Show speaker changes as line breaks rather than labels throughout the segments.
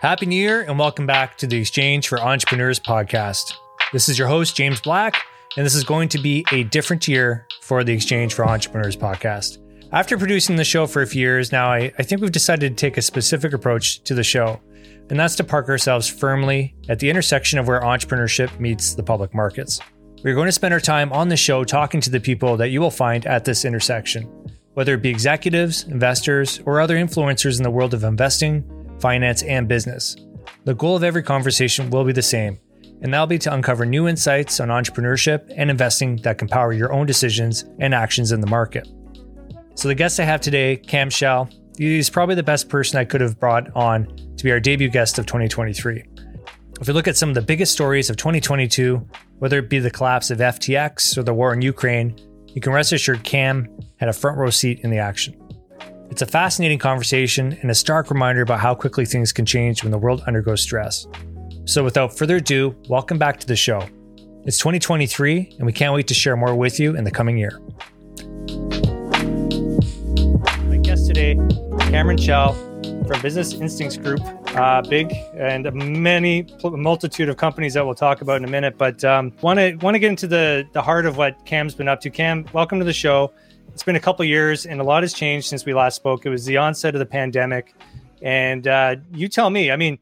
Happy New Year and welcome back to the Exchange for Entrepreneurs podcast. This is your host, James Black, and this is going to be a different year for the Exchange for Entrepreneurs podcast. After producing the show for a few years now, I, I think we've decided to take a specific approach to the show, and that's to park ourselves firmly at the intersection of where entrepreneurship meets the public markets. We're going to spend our time on the show talking to the people that you will find at this intersection, whether it be executives, investors, or other influencers in the world of investing finance, and business. The goal of every conversation will be the same, and that'll be to uncover new insights on entrepreneurship and investing that can power your own decisions and actions in the market. So, the guest I have today, Cam Chell, he's probably the best person I could have brought on to be our debut guest of 2023. If we look at some of the biggest stories of 2022, whether it be the collapse of FTX or the war in Ukraine, you can rest assured Cam had a front row seat in the action. It's a fascinating conversation and a stark reminder about how quickly things can change when the world undergoes stress. So, without further ado, welcome back to the show. It's 2023, and we can't wait to share more with you in the coming year. My guest today, Cameron Chell from Business Instincts Group, uh, big and many multitude of companies that we'll talk about in a minute. But want to want to get into the the heart of what Cam's been up to. Cam, welcome to the show it's been a couple years and a lot has changed since we last spoke. It was the onset of the pandemic. And uh, you tell me, I mean,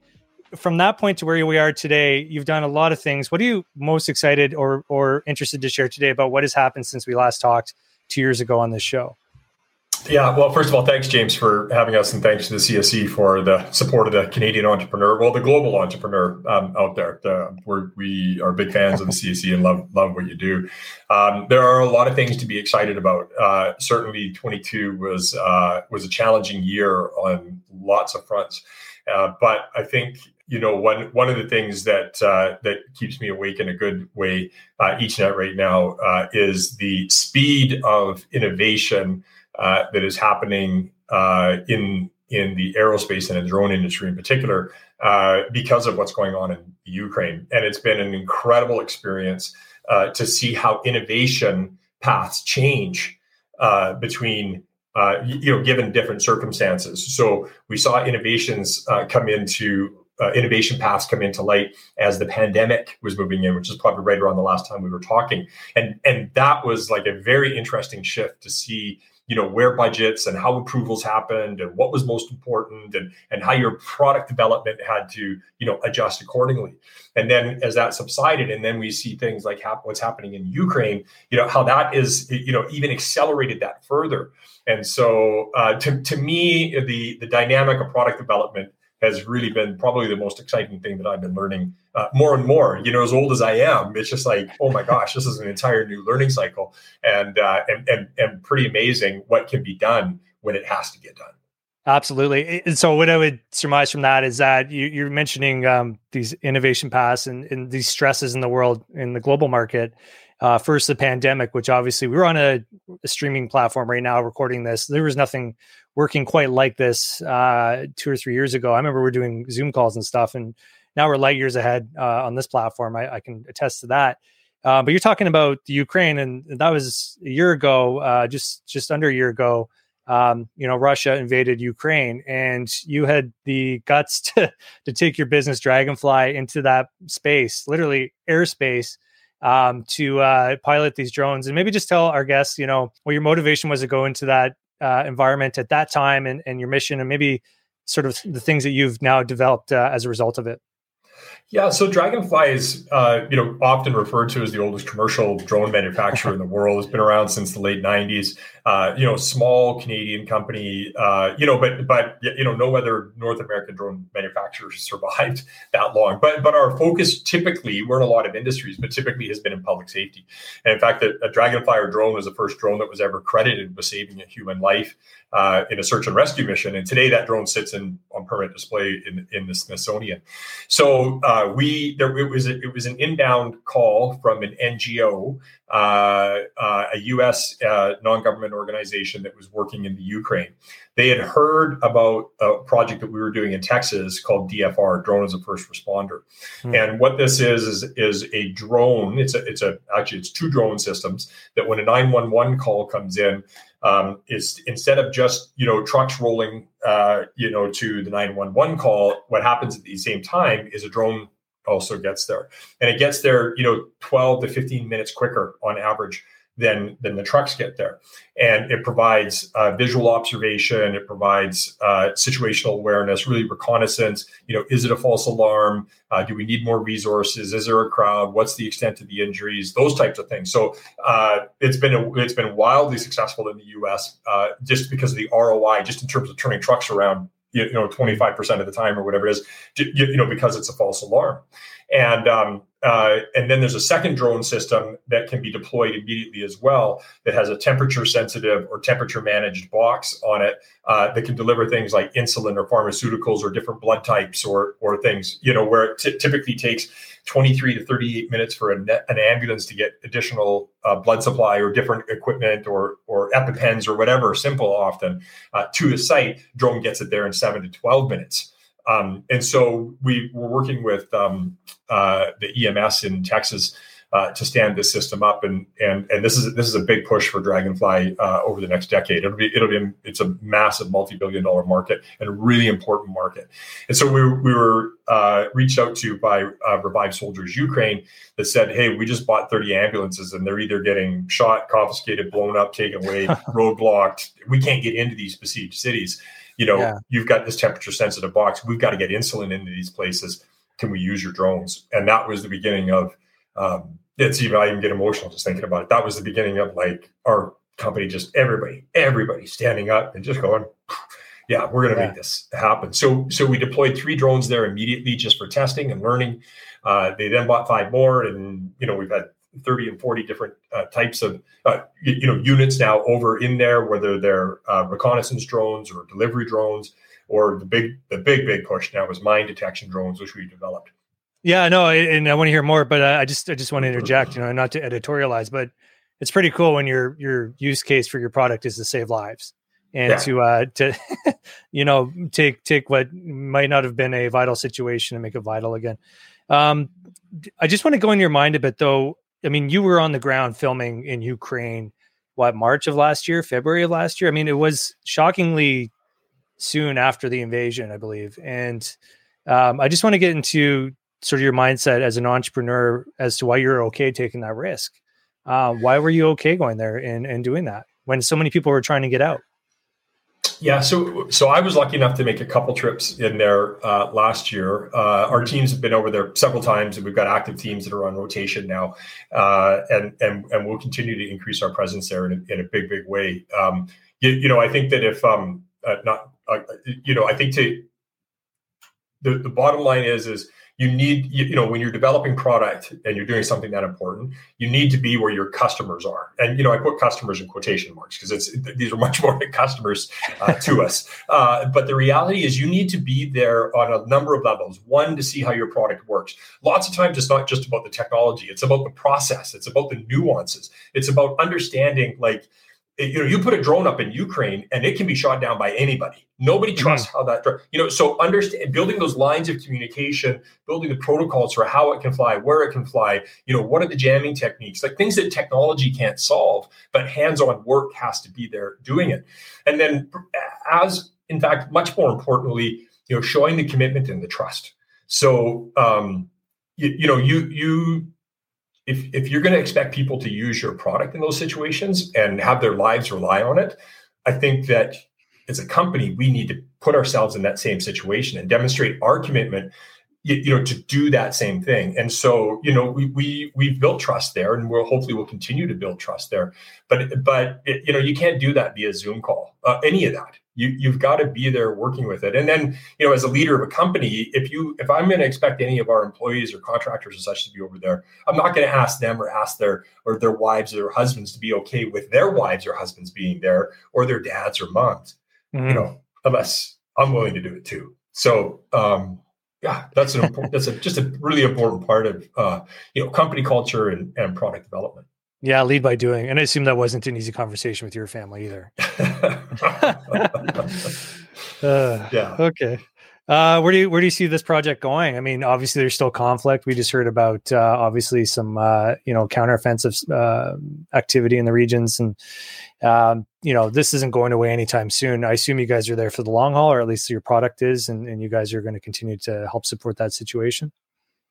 from that point to where we are today, you've done a lot of things. What are you most excited or, or interested to share today about what has happened since we last talked two years ago on this show?
Yeah, well, first of all, thanks, James, for having us, and thanks to the CSE for the support of the Canadian entrepreneur, well, the global entrepreneur um, out there. The, we're, we are big fans of the CSE and love love what you do. Um, there are a lot of things to be excited about. Uh, certainly, 22 was uh, was a challenging year on lots of fronts, uh, but I think you know one one of the things that uh, that keeps me awake in a good way uh, each night right now uh, is the speed of innovation uh, that is happening uh, in in the aerospace and the drone industry in particular uh, because of what's going on in Ukraine. And it's been an incredible experience uh, to see how innovation paths change uh, between. you know, given different circumstances, so we saw innovations come into uh, innovation paths come into light as the pandemic was moving in, which is probably right around the last time we were talking, and and that was like a very interesting shift to see you know where budgets and how approvals happened and what was most important and and how your product development had to you know adjust accordingly. And then as that subsided and then we see things like hap- what's happening in ukraine you know how that is you know even accelerated that further. And so uh, to, to me the the dynamic of product development has really been probably the most exciting thing that I've been learning uh, more and more. You know, as old as I am, it's just like, oh my gosh, this is an entire new learning cycle, and uh, and, and and pretty amazing what can be done when it has to get done.
Absolutely. And so, what I would surmise from that is that you, are mentioning um, these innovation paths and, and, these stresses in the world in the global market. Uh, first, the pandemic, which obviously we're on a, a, streaming platform right now recording this. There was nothing working quite like this uh, two or three years ago. I remember we are doing Zoom calls and stuff, and now we're light years ahead uh, on this platform. I, I, can attest to that. Uh, but you're talking about the Ukraine, and that was a year ago, uh, just just under a year ago. Um, you know, Russia invaded Ukraine, and you had the guts to to take your business Draganfly into that space, literally airspace, um, to uh, pilot these drones. And maybe just tell our guests, you know, what your motivation was to go into that uh, environment at that time and, and your mission and maybe sort of the things that you've now developed uh, as a result of it
yeah, so Draganfly is, uh, you know, often referred to as the oldest commercial drone manufacturer in the world. It's been around since the late '90s. Uh, you know, small Canadian company. Uh, you know, but but you know, no other North American drone manufacturers survived that long. But but our focus typically, we're in a lot of industries, but typically has been in public safety. And in fact, a, a Draganfly drone was the first drone that was ever credited with saving a human life uh, in a search and rescue mission. And today, that drone sits in on permanent display in in the Smithsonian. So uh, we there it was a, it was an inbound call from an NGO, uh, uh a U.S. Uh, non-government organization that was working in the Ukraine. They had heard about a project that we were doing in Texas called DFR, Drone as a First Responder. Hmm. And what this is is is a drone. It's a it's a actually it's two drone systems that when a 911 call comes in, um, is instead of just you know trucks rolling uh, you know to the 911 call what happens at the same time is a drone also gets there and it gets there you know 12 to 15 minutes quicker on average than than the trucks get there. And it provides uh, visual observation. It provides uh, situational awareness, really reconnaissance. You know, is it a false alarm? Uh, do we need more resources? Is there a crowd? What's the extent of the injuries? Those types of things. So uh, it's been a, it's been wildly successful in the U.S. Uh, just because of the ROI, just in terms of turning trucks around. You know, twenty five percent of the time, or whatever it is. You, you know, because it's a false alarm. And um, uh, and then there's a second drone system that can be deployed immediately as well that has a temperature sensitive or temperature managed box on it uh, that can deliver things like insulin or pharmaceuticals or different blood types or or things you know where it t- typically takes 23 to 38 minutes for a an ambulance to get additional uh, blood supply or different equipment or or epipens or whatever simple often uh, to a site. Drone gets it there in 7 to 12 minutes. Um, and so we were working with um, uh, the EMS in Texas uh, to stand this system up, and and and this is this is a big push for Draganfly uh, over the next decade. It'll be it'll be it's a massive multi-billion dollar market and a really important market. And so we we were uh, reached out to by uh, Revive Soldiers Ukraine that said, hey, we just bought 30 ambulances and they're either getting shot, confiscated, blown up, taken away, roadblocked. We can't get into these besieged cities you know, yeah. you've got this temperature sensitive box. We've got to get insulin into these places. Can we use your drones? And that was the beginning of. Um, it's even I even get emotional just thinking about it. That was the beginning of like our company, just everybody, everybody standing up and just going, yeah, we're going to yeah. make this happen. So, so we deployed three drones there immediately just for testing and learning. Uh, they then bought five more, and you know we've had 30 and 40 different uh, types of uh, you, you, know units now over in there whether they're uh, reconnaissance drones or delivery drones or the big the big big push now is mine detection drones which we developed
yeah no and i want to hear more but i just i just want to interject you know not to editorialize but it's pretty cool when your your use case for your product is to save lives and yeah. to uh to you know take take what might not have been a vital situation and make it vital again um i just want to go in your mind a bit though I mean, you were on the ground filming in Ukraine, what March of last year, February of last year. I mean, it was shockingly soon after the invasion, I believe. And um, I just want to get into sort of your mindset as an entrepreneur as to why you're okay taking that risk. Uh, why were you okay going there and, and doing that when so many people were trying to get out?
Yeah, so so I was lucky enough to make a couple trips in there uh, last year. Uh, our teams have been over there several times, and we've got active teams that are on rotation now, uh, and and and we'll continue to increase our presence there in a, in a big big way. Um, you, you, know, I think that if um, uh, not, uh, you know, I think to the the bottom line is is you need you, you, know when you're developing product and you're doing something that important you need to be where your customers are. And you know i put customers in quotation marks because it's these are much more than customers uh, to us. Uh, but the reality is you need to be there on a number of levels. One to see how your product works. Lots of times it's not just about the technology. It's about the process. It's about the nuances. It's about understanding like you know, you put a drone up in Ukraine and it can be shot down by anybody. Nobody mm-hmm. trusts mm-hmm. how that, drone. you know, so understand building those lines of communication, building the protocols for how it can fly, where it can fly, you know, what are the jamming techniques, like things that technology can't solve, but hands-on work has to be there doing it. And then as in fact, much more importantly, you know, showing the commitment and the trust. So um, you, you know, you you if if you're going to expect people to use your product in those situations and have their lives rely on it, I think that as a company we need to put ourselves in that same situation and demonstrate our commitment you, you, know to do that same thing. And so you know we we we've built trust there and we'll hopefully we'll continue to build trust there. But but it, you know you can't do that via zoom call uh, any of that you you've got to be there working with it and then you know as a leader of a company if you if i'm going to expect any of our employees or contractors or such to be over there i'm not going to ask them or ask their or their wives or their husbands to be okay with their wives or husbands being there or their dads or moms mm-hmm. you know unless i'm willing to do it too so um yeah, that's an important, that's a, just a really important part of uh, you know company culture and, and product development.
Yeah, lead by doing, and I assume that wasn't an easy conversation with your family either.
uh, yeah.
Okay. Uh, where do you where do you see this project going? I mean, obviously there's still conflict. We just heard about uh, obviously some uh, you know counteroffensive uh, activity in the regions, and um, you know this isn't going away anytime soon. I assume you guys are there for the long haul, or at least your product is, and, and you guys are going to continue to help support that situation.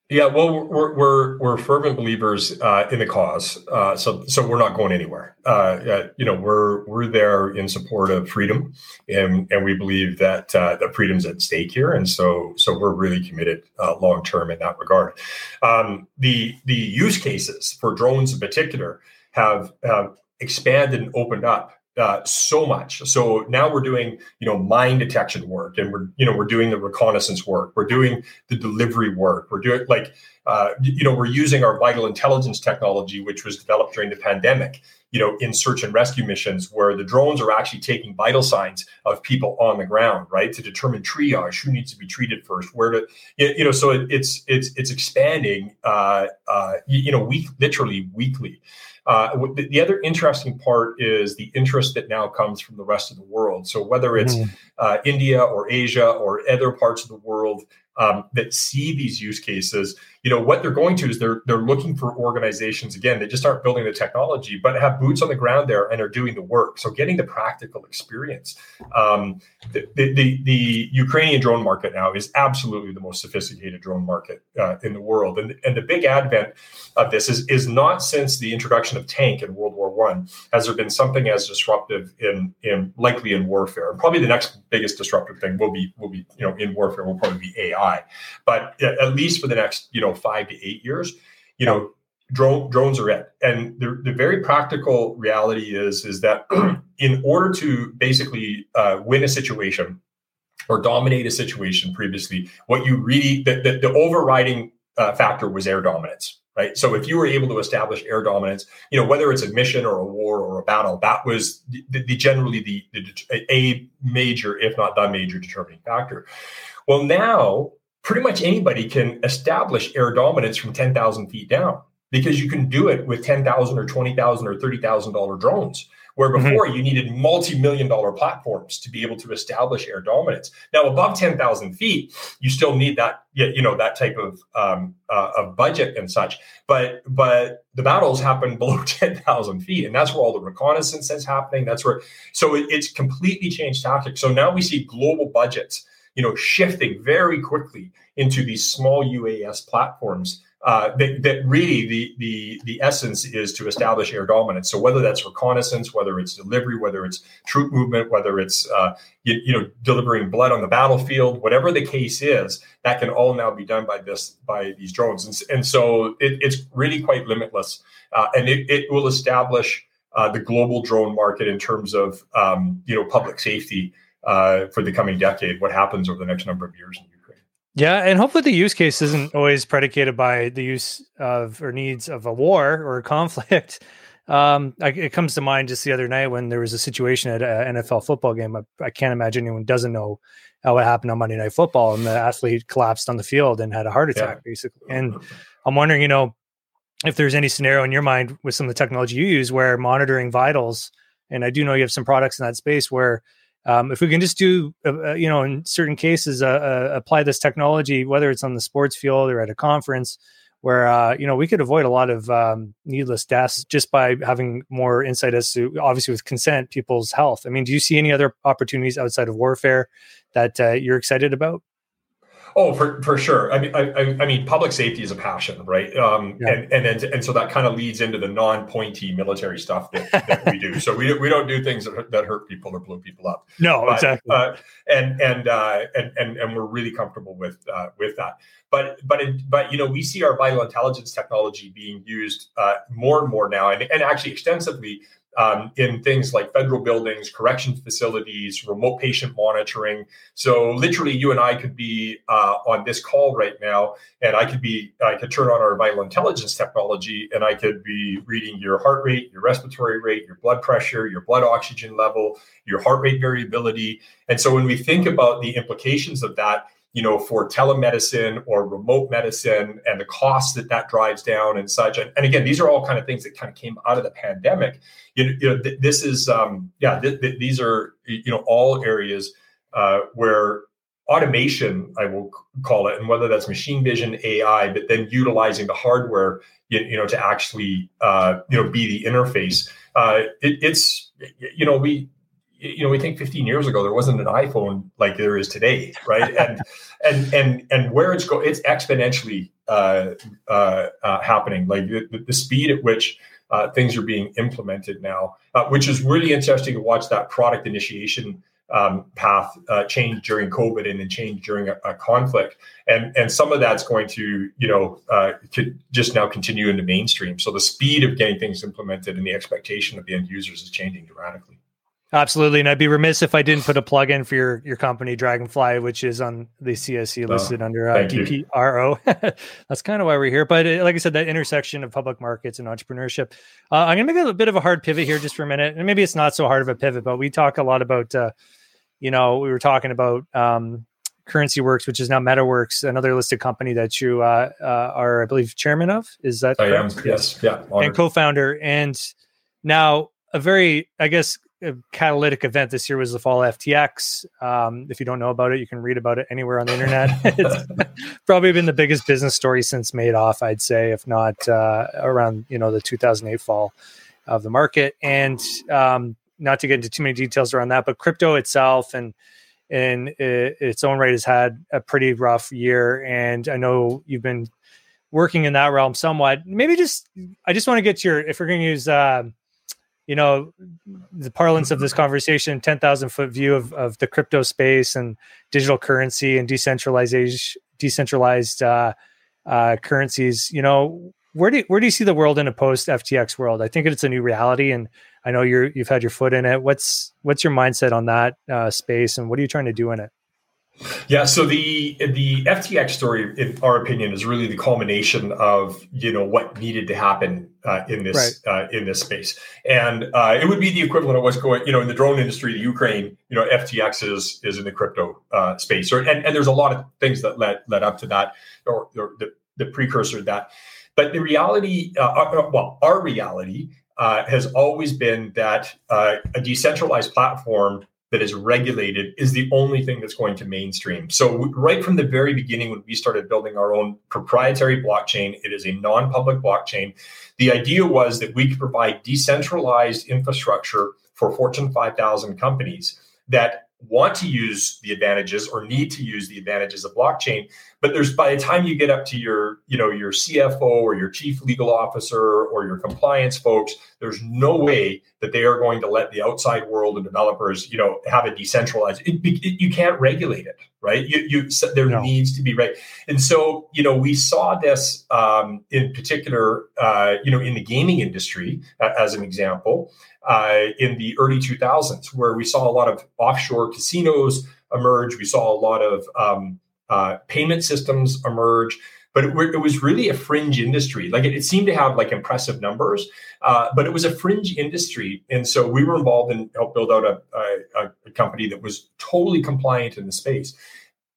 Yeah, well, we're we're we're fervent believers uh, in the cause, uh, so so we're not going anywhere. Uh, you know, we're we're there in support of freedom, and and we believe that uh, that freedom's at stake here, and so so we're really committed uh, long term in that regard. Um, the the use cases for drones in particular have have expanded and opened up uh, so much. So now we're doing, you know, mine detection work, and we're, you know, we're doing the reconnaissance work. We're doing the delivery work. We're doing like, uh, you know, we're using our vital intelligence technology, which was developed during the pandemic. You know, in search and rescue missions, where the drones are actually taking vital signs of people on the ground, right, to determine triage, who needs to be treated first, where to, you know, so it, it's it's it's expanding, uh, uh, you know, week literally weekly. Uh, the, the, other interesting part is the interest that now comes from the rest of the world. So whether it's mm. uh, India or Asia or other parts of the world um, that see these use cases, you know what they're going to is they're they're looking for organizations again they just aren't building the technology but have boots on the ground there and are doing the work. So getting the practical experience um, the, the, the ukrainian drone market now is absolutely the most sophisticated drone market uh, in the world. And, and the big advent of this is is not since the introduction of tank in world war one has there been something as disruptive in in likely in warfare. And probably the next biggest disruptive thing will be will be you know in warfare will probably be ai but at least for the next you know five to eight years, you know, drone, drones are it. And the, the very practical reality is is that in order to basically uh, win a situation or dominate a situation previously, what you really the, the, the overriding uh, factor was air dominance. Right. So if you were able to establish air dominance, you know, whether it's a mission or a war or a battle, that was the, the generally the, the a major, if not the major determining factor. Well, now pretty much anybody can establish air dominance from 10,000 feet down because you can do it with 10,000 or 20,000 or $30,000 drones. Where mm-hmm. before mm-hmm. you needed multi-million dollar platforms to be able to establish air dominance. Now above ten thousand feet, you still need that, you know, that type of um, uh, of budget and such. But but the battles happen below ten thousand feet, and that's where all the reconnaissance is happening. That's where so it, it's completely changed tactics. So now we see global budgets you know, shifting very quickly into these small UAS platforms. Uh, that, that, really the, the the essence is to establish air dominance. So whether that's reconnaissance, whether it's delivery, whether it's troop movement, whether it's uh, you, you, know delivering blood on the battlefield, whatever the case is, that can all now be done by this by these drones. And, and so it, it's really quite limitless, uh, and it, it will establish uh, the global drone market in terms of um, you know public safety uh, for the coming decade, what happens over the next number of years in Ukraine.
Yeah, and hopefully the use case isn't always predicated by the use of or needs of a war or a conflict. Um, I, it comes to mind just the other night when there was a situation at an NFL football game. I, I can't imagine anyone doesn't know how it happened on Monday Night Football, and the athlete collapsed on the field and had a heart attack, yeah. basically. And I'm wondering, you know, if there's any scenario in your mind with some of the technology you use where monitoring vitals, and I do know you have some products in that space where um, if we can just do, uh, uh, you know, in certain cases, uh, uh, apply this technology, whether it's on the sports field or at a conference, where uh, you know we could avoid a lot of um, needless deaths just by having more insight as to, obviously, with consent, people's health. I mean, do you see any other opportunities outside of warfare that uh, you're excited about?
Oh, for, for sure. I mean, I, I mean, public safety is a passion, right? Um, yeah. and, and, and and so that kind of leads into the non-pointy military stuff that, that we do. So we, we don't do things that, that hurt people or blow people up.
No,
but,
exactly.
Uh, and and, uh, and and and we're really comfortable with uh, with that. But but it, but you know, we see our vital intelligence technology being used uh, more and more now, and, and actually extensively um, in things like federal buildings, correction facilities, remote patient monitoring. So literally, you and I could be uh, on this call right now, and I could be I could turn on our vital intelligence technology, and I could be reading your heart rate, your respiratory rate, your blood pressure, your blood oxygen level, your heart rate variability. And so when we think about the implications of that, you know, for telemedicine or remote medicine and the costs that that drives down and such. And, and again, these are all kind of things that kind of came out of the pandemic. You, you know, th- this is, um, yeah, th- th- these are, you know, all areas uh, where automation, I will call it, and whether that's machine vision, AI, but then utilizing the hardware, you, you know, to actually, uh, you know, be the interface. Uh, it, it's, you know, we, you know, we think 15 years ago there wasn't an iPhone like there is today, right? and and and and where it's go, it's exponentially uh, uh, uh, happening. Like the, the speed at which uh, things are being implemented now, uh, which is really interesting to watch that product initiation um, path uh, change during COVID and then change during a, a, conflict. And and some of that's going to you know uh, just now continue into mainstream. So the speed of getting things implemented and the expectation of the end users is changing dramatically.
Absolutely, and I'd be remiss if I didn't put a plug in for your your company Draganfly, which is on the CSE listed oh, under uh, DPRO. That's kind of why we're here. But uh, like I said, that intersection of public markets and entrepreneurship. Uh, I'm going to make a bit of a hard pivot here, just for a minute, and maybe it's not so hard of a pivot, but we talk a lot about, uh, you know, we were talking about um, CurrencyWorks, which is now MetaWorks, another listed company that you uh, uh, are, I believe, chairman of. Is that
I correct? am? Yes, yeah,
honored. and co-founder, and now a very, I guess catalytic event this year was the fall FTX. Um, if you don't know about it, you can read about it anywhere on the internet. it's probably been the biggest business story since Madoff, I'd say, if not uh, around you know the 2008 fall of the market. And um, not to get into too many details around that, but crypto itself and in its own right has had a pretty rough year. And I know you've been working in that realm somewhat. Maybe just I just want to get your if we're going to use. Uh, you know the parlance of this conversation 10,000 foot view of, of the crypto space and digital currency and decentralization decentralized uh, uh, currencies you know where do you, where do you see the world in a post FTX world? I think it's a new reality and I know you're you've had your foot in it. What's what's your mindset on that uh, space and what are you trying to do in it
yeah, so the the FTX story, in our opinion, is really the culmination of you know what needed to happen uh, in this right. uh, in this space, and uh, it would be the equivalent of what's going you know in the drone industry, the Ukraine, you know, FTX is is in the crypto uh, space, or, and and there's a lot of things that led led up to that, or, or the, the precursor to that, but the reality, uh, uh, well, our reality has always been that a decentralized platform that is regulated is the only thing that's going to mainstream. So, right from the very beginning, when we started building our own proprietary blockchain, it is a non public blockchain. The idea was that we could provide decentralized infrastructure for Fortune 5000 companies that want to use the advantages or need to use the advantages of blockchain but there's by the time you get up to your you know your cfo or your chief legal officer or your compliance folks there's no way that they are going to let the outside world and developers you know have a decentralized it, it, you can't regulate it right you, you there no. needs to be right and so you know we saw this um, in particular uh, you know in the gaming industry uh, as an example uh, in the early 2000s, where we saw a lot of offshore casinos emerge. We saw a lot of um, uh, payment systems emerge. But it, it, was really a fringe industry. Like it, it seemed to have like impressive numbers, uh, but it was a fringe industry. And so we were involved in helped build out a, a, a company that was totally compliant in the space.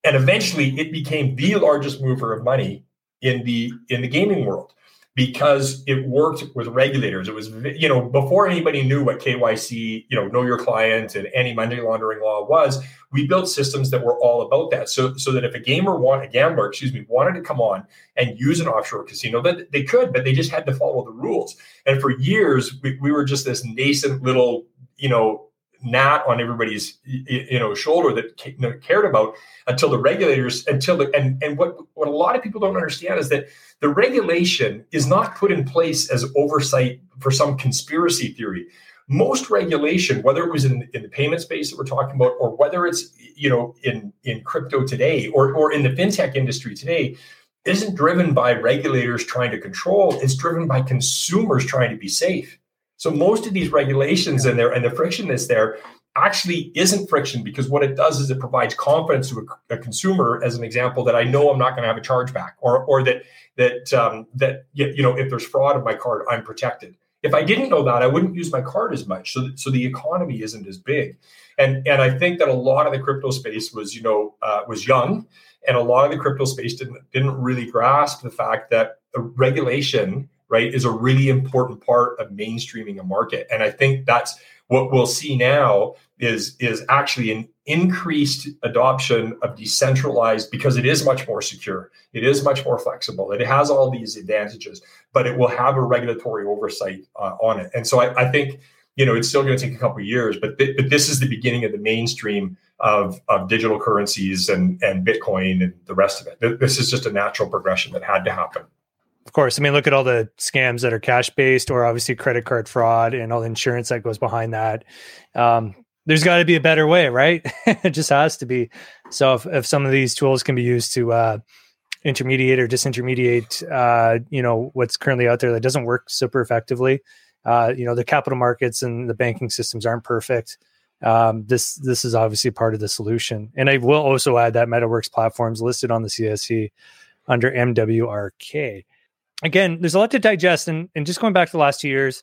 And eventually, it became the largest mover of money in the in the gaming world because it worked with regulators. It was, you know, before anybody knew what KYC, you know, know your client and anti-money laundering law was, we built systems that were all about that. So, so that if a gamer want a gambler, excuse me, wanted to come on and use an offshore casino, that they could, but they just had to follow the rules. And for years, we, we were just this nascent little, you know, gnat on everybody's you know shoulder that cared about until the regulators until the and and what what a lot of people don't understand is that the regulation is not put in place as oversight for some conspiracy theory. Most regulation whether it was in, in the payment space that we're talking about or whether it's you know in in crypto today or or in the fintech industry today isn't driven by regulators trying to control it's driven by consumers trying to be safe so most of these regulations and there and the friction is there actually isn't friction because what it does is it provides confidence to a, a consumer as an example that I know I'm not going to have a chargeback or or that that um, that you know if there's fraud in my card I'm protected. If I didn't know that I wouldn't use my card as much. So so the economy isn't as big. And and I think that a lot of the crypto space was you know uh, was young and a lot of the crypto space didn't didn't really grasp the fact that the regulation right, is a really important part of mainstreaming a market. And I think that's what we'll see now is is actually an increased adoption of decentralized because it is much more secure it is much more flexible it has all these advantages but it will have a regulatory oversight uh, on it. And so I, I, think you know it's still going to take a couple of years but, th- but this is the beginning of the mainstream of, of digital currencies and and bitcoin and the rest of it. This is just a natural progression that had to happen
course. I mean, look at all the scams that are cash based or obviously credit card fraud and all the insurance that goes behind that. Um, there's got to be a better way, right? it just has to be. So if, if some of these tools can be used to uh, intermediate or disintermediate, uh, you know, what's currently out there that doesn't work super effectively, uh, you know, the capital markets and the banking systems aren't perfect. Um, this this is obviously part of the solution. And I will also add that MetaWorks platforms listed on the CSE under MWRK. Again, there's a lot to digest, and, and just going back to the last two years,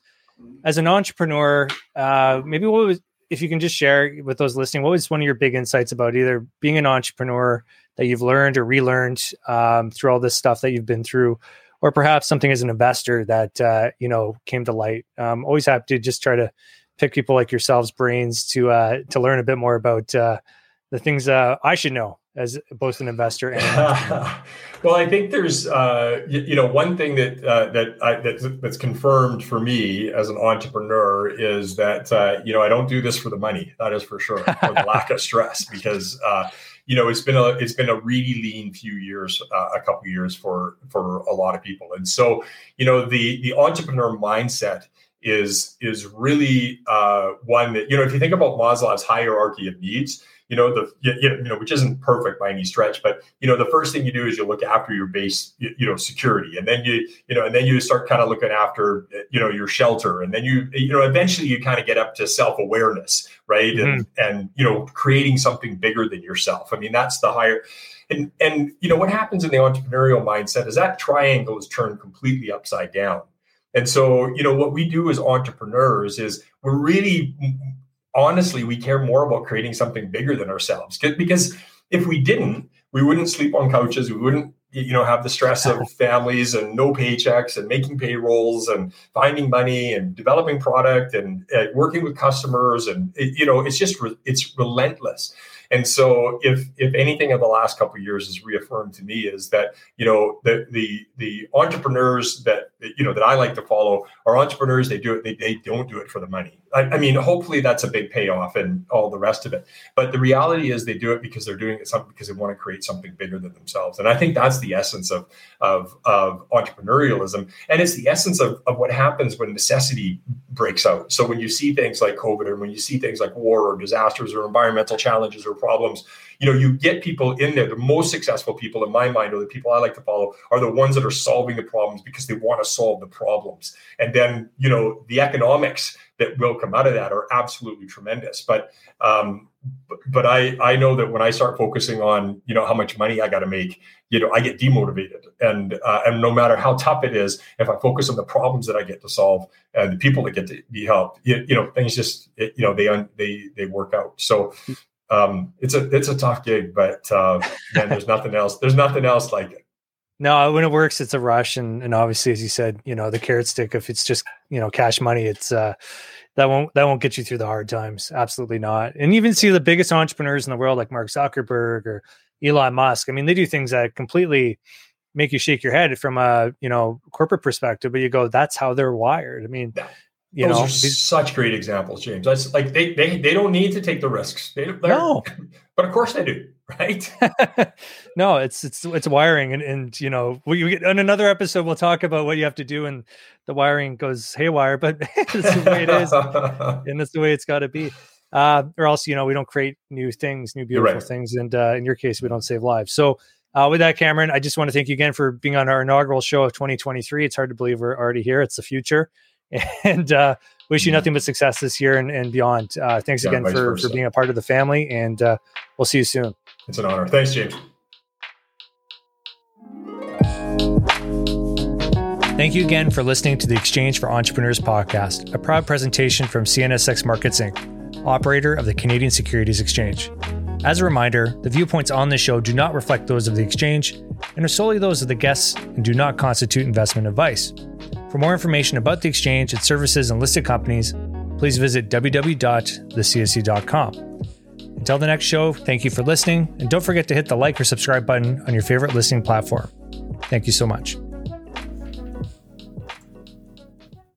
as an entrepreneur, uh, maybe what was if you can just share with those listening, what was one of your big insights about either being an entrepreneur that you've learned or relearned um, through all this stuff that you've been through, or perhaps something as an investor that uh, you know came to light? Um, always have to just try to pick people like yourselves' brains to uh, to learn a bit more about uh, the things uh, I should know as both an investor and
well i think there's uh, you, you, know one thing that uh, that I, that's, that's confirmed for me as an entrepreneur is that uh, you know i don't do this for the money that is for sure for the lack of stress because uh, you know it's been a it's been a really lean few years uh, a couple years for for a lot of people. And so you know the the entrepreneur mindset is is really uh, one that you know if you think about maslow's hierarchy of needs you know the you know which isn't perfect by any stretch but you know the first thing you do is you look after your base you know security and then you you know and then you start kind of looking after you know your shelter and then you you know eventually you kind of get up to self-awareness right mm-hmm. and and you know creating something bigger than yourself i mean that's the higher and and you know what happens in the entrepreneurial mindset is that triangle is turned completely upside down and so, you know, what we do as entrepreneurs is we're really honestly, we care more about creating something bigger than ourselves. Because if we didn't, we wouldn't sleep on couches. We wouldn't, you know, have the stress of families and no paychecks and making payrolls and finding money and developing product and uh, working with customers. And it, you know, it's just re- it's relentless. And so, if if anything of the last couple of years has reaffirmed to me is that you know the the the entrepreneurs that you know that I like to follow are entrepreneurs. They do it. They, they don't do it for the money. I, I mean, hopefully that's a big payoff and all the rest of it. But the reality is they do it because they're doing it something because they want to create something bigger than themselves. And I think that's the essence of of of entrepreneurialism, and it's the essence of of what happens when necessity breaks out. So when you see things like COVID, or when you see things like war, or disasters, or environmental challenges, or problems, you know, you get people in there. The most successful people in my mind, or the people I like to follow, are the ones that are solving the problems because they want to solve the problems. And then, you know, the economics that will come out of that are absolutely tremendous. But um, but I I know that when I start focusing on you know how much money I got to make, you know I get demotivated, and uh, and no matter how tough it is, if I focus on the problems that I get to solve and the people that get to be helped, you, you know things just it, you know they they they work out. So um, it's a it's a tough gig, but uh, man, there's nothing else. There's nothing else like it.
No, when it works, it's a rush, and and obviously, as you said, you know, the carrot stick. If it's just you know cash money, it's uh, that won't that won't get you through the hard times. Absolutely not. And even see the biggest entrepreneurs in the world, like Mark Zuckerberg or Elon Musk. I mean, they do things that completely make you shake your head from a you know corporate perspective, but you go, that's how they're wired. I mean,
you Those know, are such great examples, James. That's like they they they don't need to take the risks. They, no, but of course they do, right?
no, it's it's it's wiring, and and you know, we, we get, on another episode we'll talk about what you have to do, and the wiring goes haywire. But it's the way it is, and that's the way it's got to be. Uh, or else, you know, we don't create new things, new beautiful right. things, and uh, in your case, we don't save lives. So. Uh, with that, Cameron, I just want to thank you again for being on our inaugural show of 2023. It's hard to believe we're already here. It's the future. and uh, wish you nothing but success this year and, and beyond. Uh, thanks yeah, again for, for being a part of the family, and uh, we'll see you soon.
It's an honor. Thanks, James.
Thank you again for listening to the Exchange for Entrepreneurs podcast, a proud presentation from CNSX Markets Inc., operator of the Canadian Securities Exchange. As a reminder, the viewpoints on this show do not reflect those of the exchange and are solely those of the guests and do not constitute investment advice. For more information about the exchange, its services, and listed companies, please visit www.thecse.com. Until the next show, thank you for listening, and don't forget to hit the like or subscribe button on your favorite listening platform. Thank you so much.